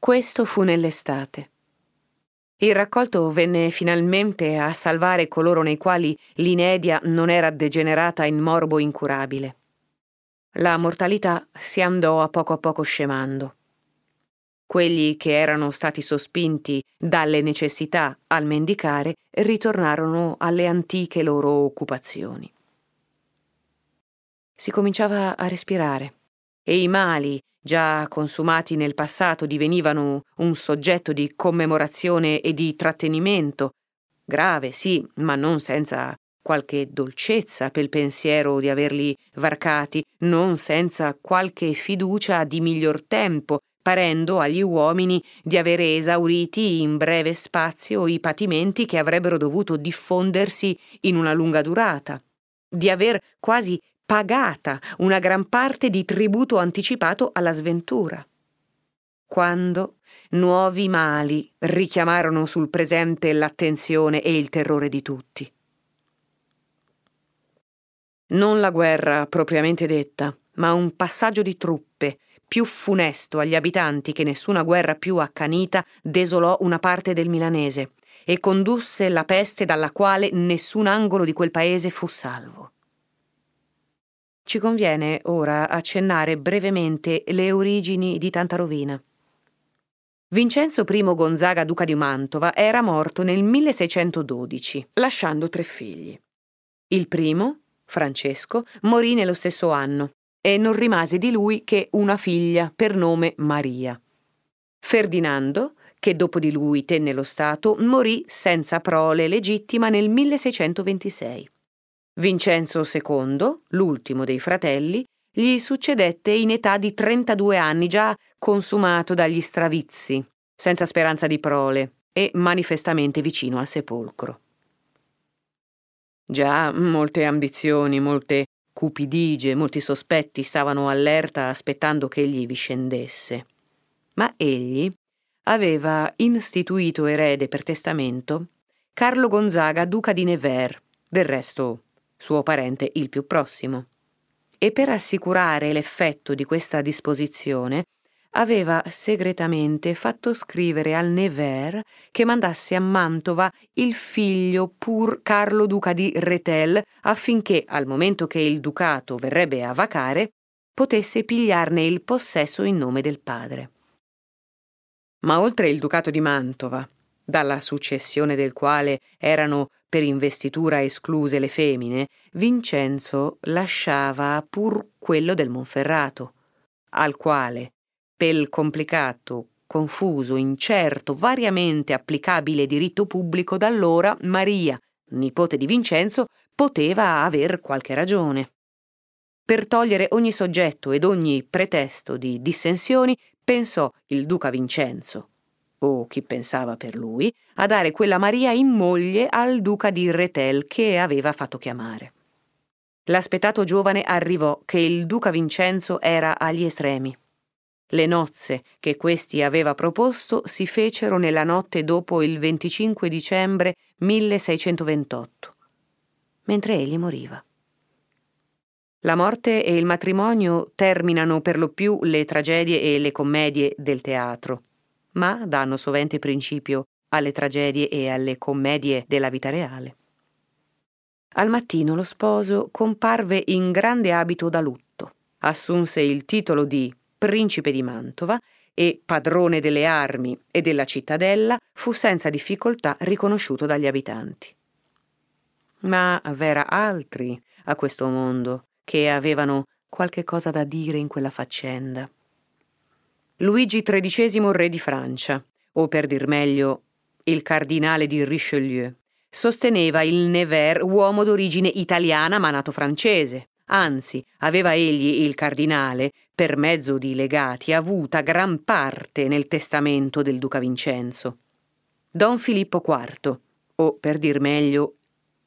S1: Questo fu nell'estate. Il raccolto venne finalmente a salvare coloro nei quali l'inedia non era degenerata in morbo incurabile. La mortalità si andò a poco a poco scemando. Quelli che erano stati sospinti dalle necessità al mendicare ritornarono alle antiche loro occupazioni. Si cominciava a respirare e i mali già consumati nel passato, divenivano un soggetto di commemorazione e di trattenimento, grave sì, ma non senza qualche dolcezza pel pensiero di averli varcati, non senza qualche fiducia di miglior tempo, parendo agli uomini di avere esauriti in breve spazio i patimenti che avrebbero dovuto diffondersi in una lunga durata, di aver quasi pagata una gran parte di tributo anticipato alla sventura. Quando nuovi mali richiamarono sul presente l'attenzione e il terrore di tutti. Non la guerra propriamente detta, ma un passaggio di truppe più funesto agli abitanti che nessuna guerra più accanita desolò una parte del milanese e condusse la peste dalla quale nessun angolo di quel paese fu salvo. Ci conviene ora accennare brevemente le origini di tanta rovina. Vincenzo I Gonzaga, duca di Mantova, era morto nel 1612, lasciando tre figli. Il primo, Francesco, morì nello stesso anno e non rimase di lui che una figlia per nome Maria. Ferdinando, che dopo di lui tenne lo Stato, morì senza prole legittima nel 1626. Vincenzo II, l'ultimo dei fratelli, gli succedette in età di 32 anni, già consumato dagli stravizi, senza speranza di prole e manifestamente vicino al sepolcro. Già molte ambizioni, molte cupidigie, molti sospetti stavano allerta aspettando che egli vi scendesse. Ma egli aveva istituito erede per testamento Carlo Gonzaga, duca di Nevers, del resto suo parente il più prossimo. E per assicurare l'effetto di questa disposizione, aveva segretamente fatto scrivere al Nevers che mandasse a Mantova il figlio pur Carlo Duca di Retel affinché, al momento che il ducato verrebbe a vacare, potesse pigliarne il possesso in nome del padre. Ma oltre il ducato di Mantova, dalla successione del quale erano per investitura escluse le femmine, Vincenzo lasciava pur quello del Monferrato, al quale, pel complicato, confuso, incerto, variamente applicabile diritto pubblico d'allora, Maria, nipote di Vincenzo, poteva aver qualche ragione. Per togliere ogni soggetto ed ogni pretesto di dissensioni, pensò il duca Vincenzo, o chi pensava per lui, a dare quella Maria in moglie al duca di Retel che aveva fatto chiamare. L'aspettato giovane arrivò che il duca Vincenzo era agli estremi. Le nozze che questi aveva proposto si fecero nella notte dopo il 25 dicembre 1628, mentre egli moriva. La morte e il matrimonio terminano per lo più le tragedie e le commedie del teatro ma danno sovente principio alle tragedie e alle commedie della vita reale. Al mattino lo sposo comparve in grande abito da lutto, assunse il titolo di principe di Mantova e padrone delle armi e della cittadella, fu senza difficoltà riconosciuto dagli abitanti. Ma v'era altri a questo mondo che avevano qualche cosa da dire in quella faccenda. Luigi XIII, re di Francia, o per dir meglio, il cardinale di Richelieu, sosteneva il Nevers uomo d'origine italiana ma nato francese. Anzi, aveva egli, il cardinale, per mezzo di legati, avuta gran parte nel testamento del duca Vincenzo. Don Filippo IV, o per dir meglio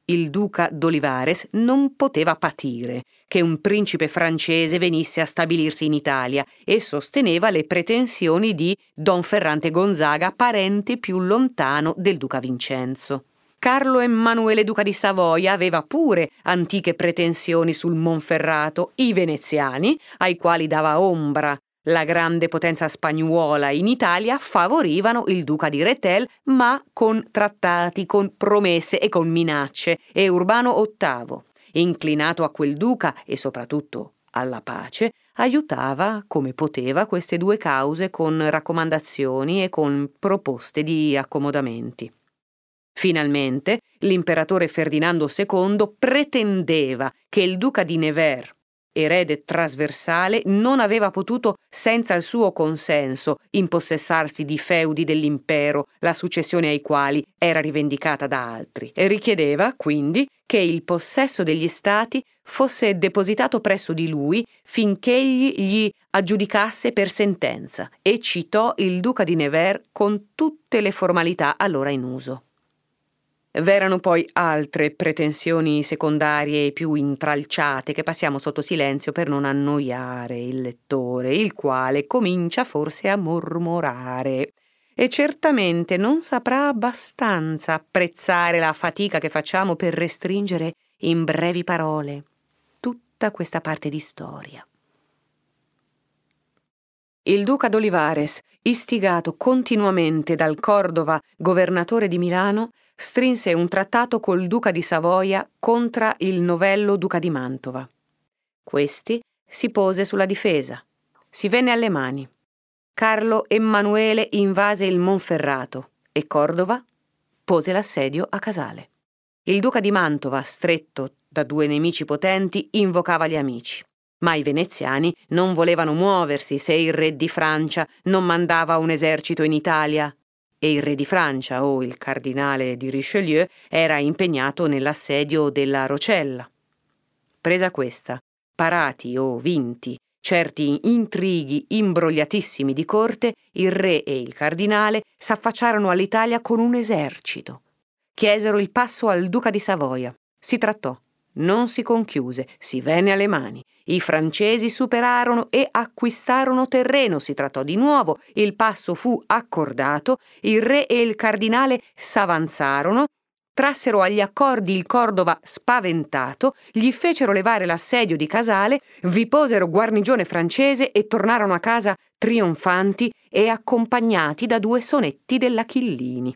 S1: il duca d'Olivares non poteva patire che un principe francese venisse a stabilirsi in Italia e sosteneva le pretensioni di Don Ferrante Gonzaga, parente più lontano del duca Vincenzo. Carlo Emanuele duca di Savoia aveva pure antiche pretensioni sul Monferrato, i veneziani, ai quali dava ombra la grande potenza spagnuola in Italia favorivano il duca di Retel, ma con trattati, con promesse e con minacce, e Urbano VIII, inclinato a quel duca e soprattutto alla pace, aiutava come poteva queste due cause con raccomandazioni e con proposte di accomodamenti. Finalmente, l'imperatore Ferdinando II pretendeva che il duca di Nevers, erede trasversale, non aveva potuto, senza il suo consenso, impossessarsi di feudi dell'impero, la successione ai quali era rivendicata da altri, e richiedeva, quindi, che il possesso degli stati fosse depositato presso di lui finché egli gli aggiudicasse per sentenza, e citò il duca di Nevers con tutte le formalità allora in uso. V'erano poi altre pretensioni secondarie più intralciate che passiamo sotto silenzio per non annoiare il lettore, il quale comincia forse a mormorare e certamente non saprà abbastanza apprezzare la fatica che facciamo per restringere in brevi parole tutta questa parte di storia. Il duca d'Olivares, istigato continuamente dal Cordova, governatore di Milano, strinse un trattato col duca di Savoia contro il novello duca di Mantova. Questi si pose sulla difesa. Si venne alle mani. Carlo Emanuele invase il Monferrato e Cordova pose l'assedio a Casale. Il duca di Mantova, stretto da due nemici potenti, invocava gli amici. Ma i veneziani non volevano muoversi se il re di Francia non mandava un esercito in Italia e il re di Francia o il cardinale di Richelieu era impegnato nell'assedio della Rocella. Presa questa, parati o vinti certi intrighi imbrogliatissimi di corte, il re e il cardinale s'affacciarono all'Italia con un esercito. Chiesero il passo al duca di Savoia. Si trattò non si conchiuse, si venne alle mani. I francesi superarono e acquistarono terreno, si trattò di nuovo, il passo fu accordato, il re e il cardinale s'avanzarono, trassero agli accordi il Cordova spaventato, gli fecero levare l'assedio di Casale, vi posero guarnigione francese e tornarono a casa trionfanti e accompagnati da due sonetti dell'Achillini.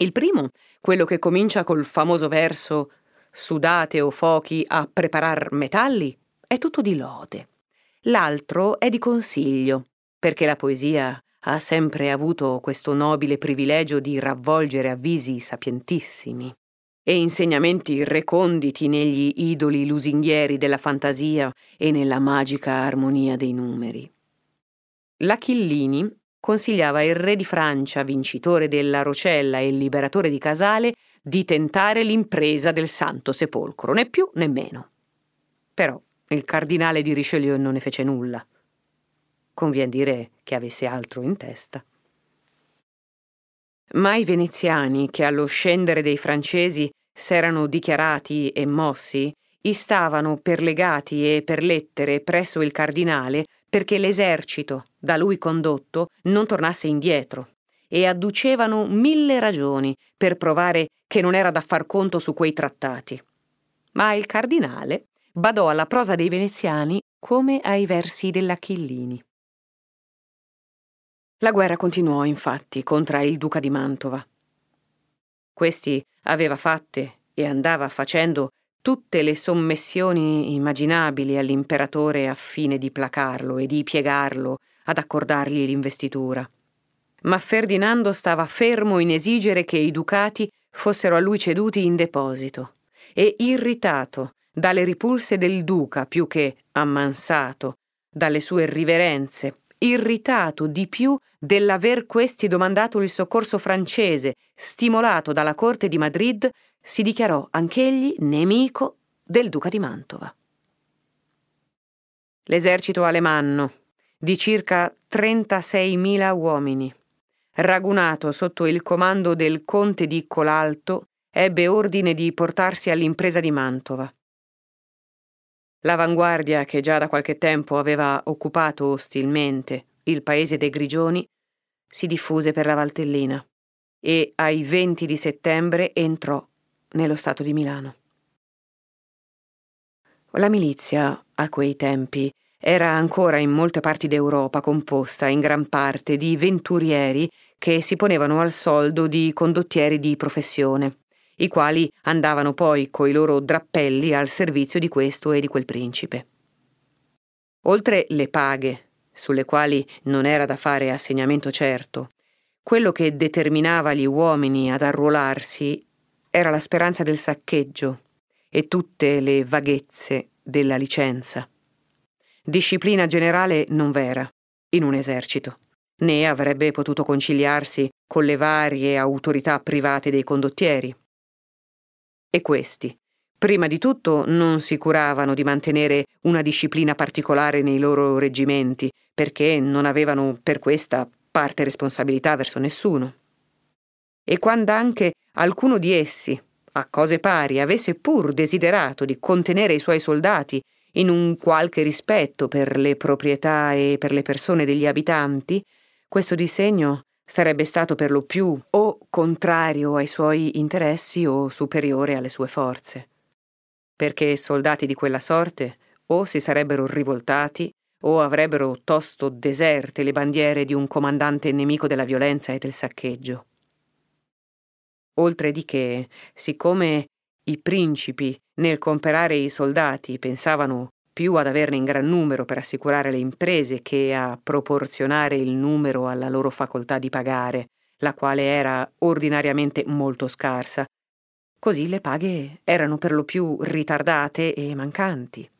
S1: Il primo, quello che comincia col famoso verso sudate o fochi a preparar metalli, è tutto di lode. L'altro è di consiglio, perché la poesia ha sempre avuto questo nobile privilegio di ravvolgere avvisi sapientissimi e insegnamenti reconditi negli idoli lusinghieri della fantasia e nella magica armonia dei numeri. L'Achillini consigliava il re di Francia, vincitore della Rocella e liberatore di Casale, di tentare l'impresa del Santo Sepolcro, né più né meno. Però il cardinale di Richelieu non ne fece nulla. Convien dire che avesse altro in testa. Ma i veneziani, che allo scendere dei francesi s'erano dichiarati e mossi, istavano per legati e per lettere presso il cardinale perché l'esercito, da lui condotto, non tornasse indietro, e adducevano mille ragioni per provare che non era da far conto su quei trattati. Ma il cardinale badò alla prosa dei veneziani come ai versi dell'Achillini. La guerra continuò, infatti, contro il duca di Mantova. Questi aveva fatte e andava facendo tutte le sommessioni immaginabili all'imperatore a fine di placarlo e di piegarlo ad accordargli l'investitura. Ma Ferdinando stava fermo in esigere che i ducati fossero a lui ceduti in deposito e irritato dalle ripulse del duca più che ammansato dalle sue riverenze, irritato di più dell'aver questi domandato il soccorso francese, stimolato dalla corte di Madrid, si dichiarò anch'egli nemico del duca di Mantova. L'esercito alemanno, di circa 36.000 uomini, ragunato sotto il comando del conte di Colalto, ebbe ordine di portarsi all'impresa di Mantova. L'avanguardia, che già da qualche tempo aveva occupato ostilmente il paese dei Grigioni, si diffuse per la Valtellina e ai 20 di settembre entrò nello Stato di Milano. La milizia, a quei tempi, era ancora in molte parti d'Europa composta in gran parte di venturieri che si ponevano al soldo di condottieri di professione i quali andavano poi coi loro drappelli al servizio di questo e di quel principe. Oltre le paghe, sulle quali non era da fare assegnamento certo, quello che determinava gli uomini ad arruolarsi era la speranza del saccheggio e tutte le vaghezze della licenza. Disciplina generale non v'era in un esercito, né avrebbe potuto conciliarsi con le varie autorità private dei condottieri. E questi, prima di tutto, non si curavano di mantenere una disciplina particolare nei loro reggimenti, perché non avevano per questa parte responsabilità verso nessuno. E quando anche alcuno di essi, a cose pari, avesse pur desiderato di contenere i suoi soldati in un qualche rispetto per le proprietà e per le persone degli abitanti, questo disegno sarebbe stato per lo più o contrario ai suoi interessi o superiore alle sue forze. Perché soldati di quella sorte o si sarebbero rivoltati o avrebbero tosto deserte le bandiere di un comandante nemico della violenza e del saccheggio. Oltre di che, siccome i principi nel comperare i soldati pensavano più ad averne in gran numero per assicurare le imprese che a proporzionare il numero alla loro facoltà di pagare, la quale era ordinariamente molto scarsa. Così le paghe erano per lo più ritardate e mancanti.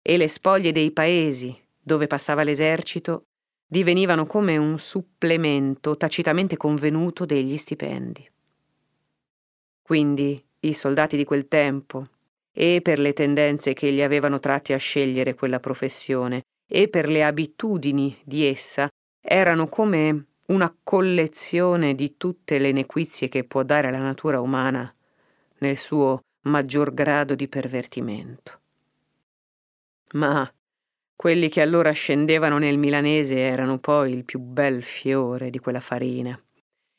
S1: E le spoglie dei paesi dove passava l'esercito divenivano come un supplemento tacitamente convenuto degli stipendi. Quindi i soldati di quel tempo, e per le tendenze che li avevano tratti a scegliere quella professione e per le abitudini di essa, erano come una collezione di tutte le nequizie che può dare la natura umana nel suo maggior grado di pervertimento. Ma quelli che allora scendevano nel milanese erano poi il più bel fiore di quella farina.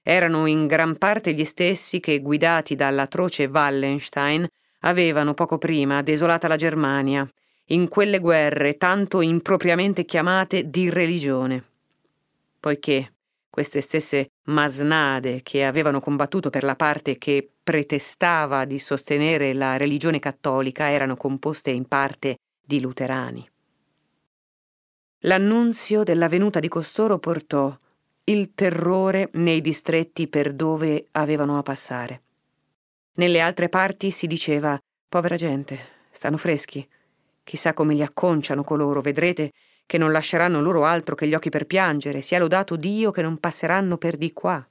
S1: Erano in gran parte gli stessi che, guidati dall'atroce Wallenstein, avevano poco prima desolata la Germania, in quelle guerre tanto impropriamente chiamate di religione. Poiché queste stesse masnade che avevano combattuto per la parte che pretestava di sostenere la religione cattolica erano composte in parte di luterani. L'annunzio della venuta di costoro portò il terrore nei distretti per dove avevano a passare. Nelle altre parti si diceva Povera gente, stanno freschi. Chissà come li acconciano coloro, vedrete che non lasceranno loro altro che gli occhi per piangere, sia lodato Dio che non passeranno per di qua.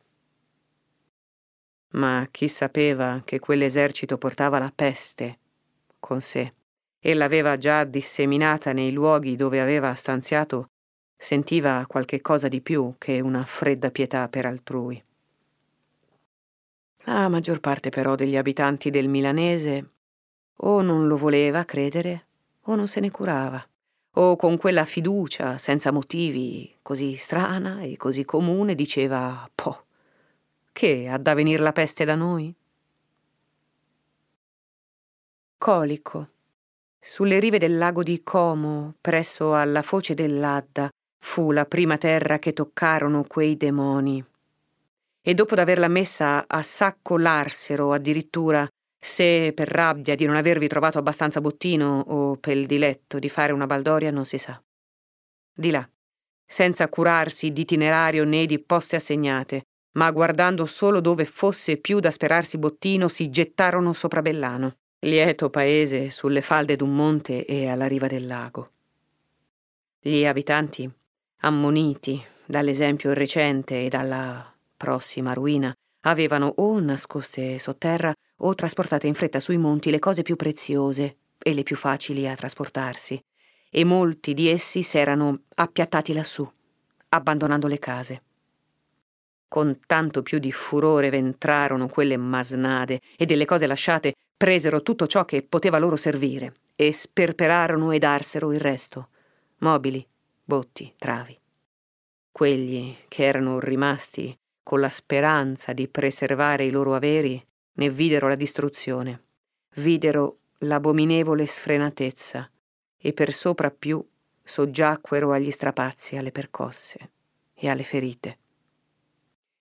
S1: Ma chi sapeva che quell'esercito portava la peste con sé e l'aveva già disseminata nei luoghi dove aveva stanziato, sentiva qualche cosa di più che una fredda pietà per altrui. La maggior parte però degli abitanti del milanese o non lo voleva credere o non se ne curava, o con quella fiducia senza motivi così strana e così comune diceva Po, che ha da venir la peste da noi? Colico. Sulle rive del lago di Como, presso alla foce dell'Adda, fu la prima terra che toccarono quei demoni e dopo d'averla messa a sacco larsero addirittura, se per rabbia di non avervi trovato abbastanza bottino o per il diletto di fare una baldoria non si sa. Di là, senza curarsi di itinerario né di poste assegnate, ma guardando solo dove fosse più da sperarsi bottino, si gettarono sopra Bellano, lieto paese sulle falde d'un monte e alla riva del lago. Gli abitanti, ammoniti dall'esempio recente e dalla prossima ruina, avevano o nascoste sotterra o trasportate in fretta sui monti le cose più preziose e le più facili a trasportarsi, e molti di essi s'erano appiattati lassù, abbandonando le case. Con tanto più di furore ventrarono quelle masnade e delle cose lasciate presero tutto ciò che poteva loro servire e sperperarono e darsero il resto, mobili, botti, travi. Quelli che erano rimasti con la speranza di preservare i loro averi, ne videro la distruzione, videro l'abominevole sfrenatezza e per sopra più soggiacquero agli strapazzi, alle percosse e alle ferite.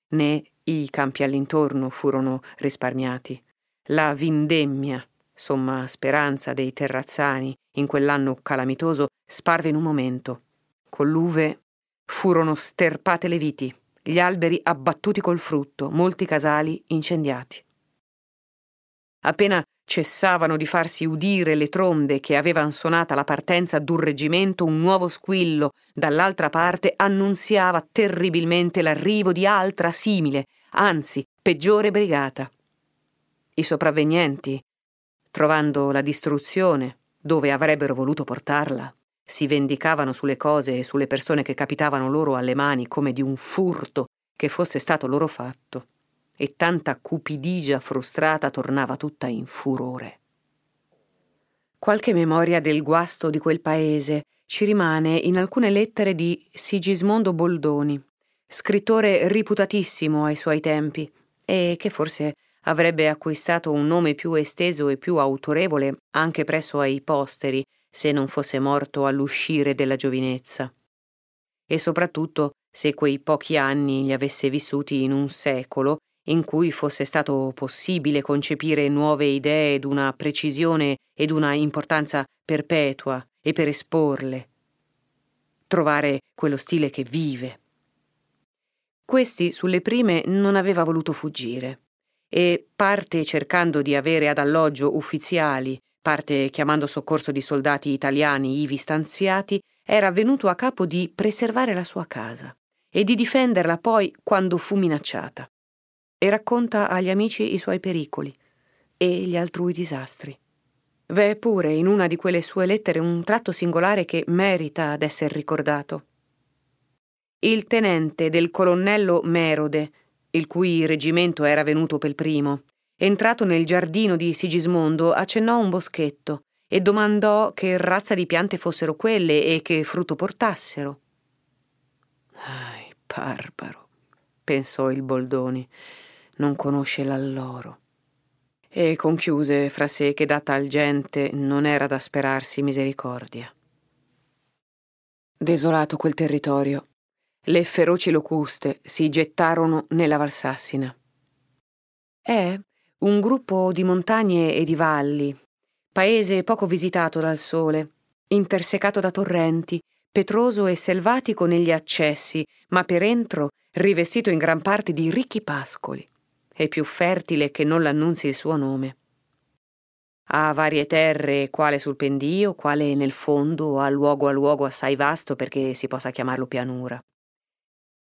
S1: Né i campi all'intorno furono risparmiati. La vindemmia, somma speranza dei terrazzani in quell'anno calamitoso, sparve in un momento. Con l'uve furono sterpate le viti, gli alberi abbattuti col frutto, molti casali incendiati. Appena cessavano di farsi udire le trombe che avevano suonata la partenza d'un reggimento, un nuovo squillo dall'altra parte annunziava terribilmente l'arrivo di altra simile, anzi peggiore brigata. I sopravvenienti, trovando la distruzione dove avrebbero voluto portarla, si vendicavano sulle cose e sulle persone che capitavano loro alle mani come di un furto che fosse stato loro fatto, e tanta cupidigia frustrata tornava tutta in furore. Qualche memoria del guasto di quel paese ci rimane in alcune lettere di Sigismondo Boldoni, scrittore riputatissimo ai suoi tempi e che forse avrebbe acquistato un nome più esteso e più autorevole anche presso ai posteri se non fosse morto all'uscire della giovinezza. E soprattutto se quei pochi anni li avesse vissuti in un secolo in cui fosse stato possibile concepire nuove idee d'una precisione e d'una importanza perpetua e per esporle, trovare quello stile che vive. Questi sulle prime non aveva voluto fuggire e parte cercando di avere ad alloggio ufficiali parte chiamando soccorso di soldati italiani ivi stanziati, era venuto a capo di preservare la sua casa e di difenderla poi quando fu minacciata. E racconta agli amici i suoi pericoli e gli altrui disastri. V'è pure in una di quelle sue lettere un tratto singolare che merita d'essere ricordato. Il tenente del colonnello Merode, il cui reggimento era venuto pel primo, entrato nel giardino di Sigismondo, accennò un boschetto e domandò che razza di piante fossero quelle e che frutto portassero. Ai, barbaro, pensò il Boldoni, non conosce l'alloro. E conchiuse fra sé che da tal gente non era da sperarsi misericordia. Desolato quel territorio, le feroci locuste si gettarono nella Valsassina. È, un gruppo di montagne e di valli, paese poco visitato dal sole, intersecato da torrenti, petroso e selvatico negli accessi, ma per entro rivestito in gran parte di ricchi pascoli, e più fertile che non l'annunzi il suo nome. Ha varie terre, quale sul pendio, quale nel fondo, a luogo a luogo assai vasto perché si possa chiamarlo pianura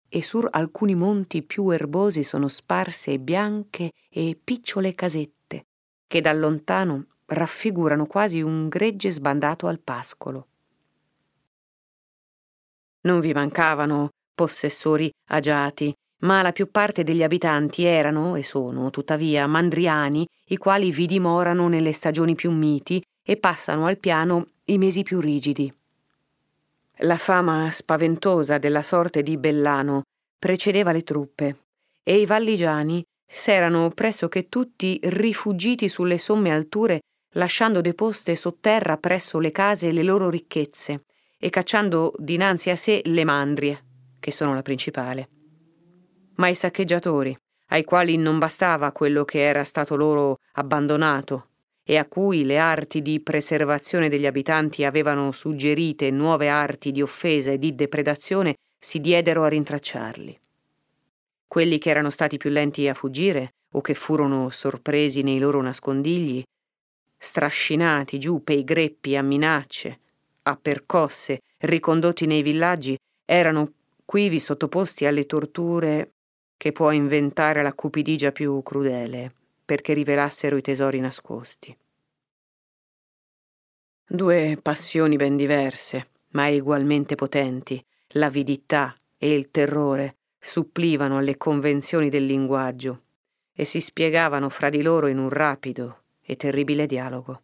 S1: e sur alcuni monti più erbosi sono sparse bianche e picciole casette, che da lontano raffigurano quasi un gregge sbandato al pascolo. Non vi mancavano possessori agiati, ma la più parte degli abitanti erano e sono, tuttavia, mandriani, i quali vi dimorano nelle stagioni più miti e passano al piano i mesi più rigidi. La fama spaventosa della sorte di Bellano precedeva le truppe e i valligiani s'erano pressoché tutti rifugiti sulle somme alture lasciando deposte sotterra presso le case le loro ricchezze e cacciando dinanzi a sé le mandrie, che sono la principale. Ma i saccheggiatori, ai quali non bastava quello che era stato loro abbandonato e a cui le arti di preservazione degli abitanti avevano suggerite nuove arti di offesa e di depredazione, si diedero a rintracciarli. Quelli che erano stati più lenti a fuggire o che furono sorpresi nei loro nascondigli, strascinati giù pei greppi a minacce, a percosse, ricondotti nei villaggi, erano quivi sottoposti alle torture che può inventare la cupidigia più crudele perché rivelassero i tesori nascosti. Due passioni ben diverse, ma egualmente potenti, l'avidità e il terrore, supplivano alle convenzioni del linguaggio e si spiegavano fra di loro in un rapido e terribile dialogo.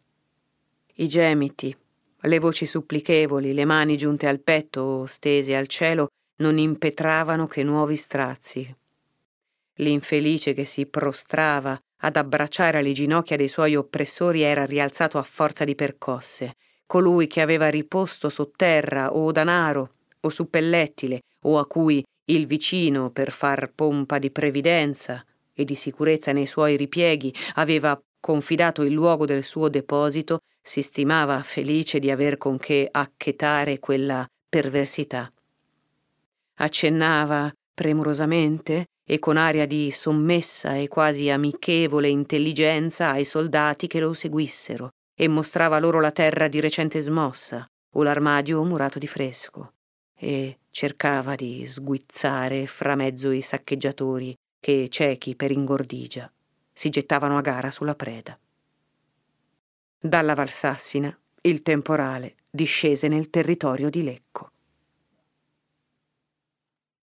S1: I gemiti, le voci supplichevoli, le mani giunte al petto o stese al cielo non impetravano che nuovi strazi. L'infelice che si prostrava ad abbracciare le ginocchia dei suoi oppressori era rialzato a forza di percosse. Colui che aveva riposto sotterra o danaro o su pellettile o a cui il vicino, per far pompa di previdenza e di sicurezza nei suoi ripieghi, aveva confidato il luogo del suo deposito, si stimava felice di aver con che acchetare quella perversità. Accennava premurosamente e con aria di sommessa e quasi amichevole intelligenza ai soldati che lo seguissero e mostrava loro la terra di recente smossa o l'armadio murato di fresco e cercava di sguizzare fra mezzo i saccheggiatori che, ciechi per ingordigia, si gettavano a gara sulla preda. Dalla Valsassina il temporale discese nel territorio di Lecco.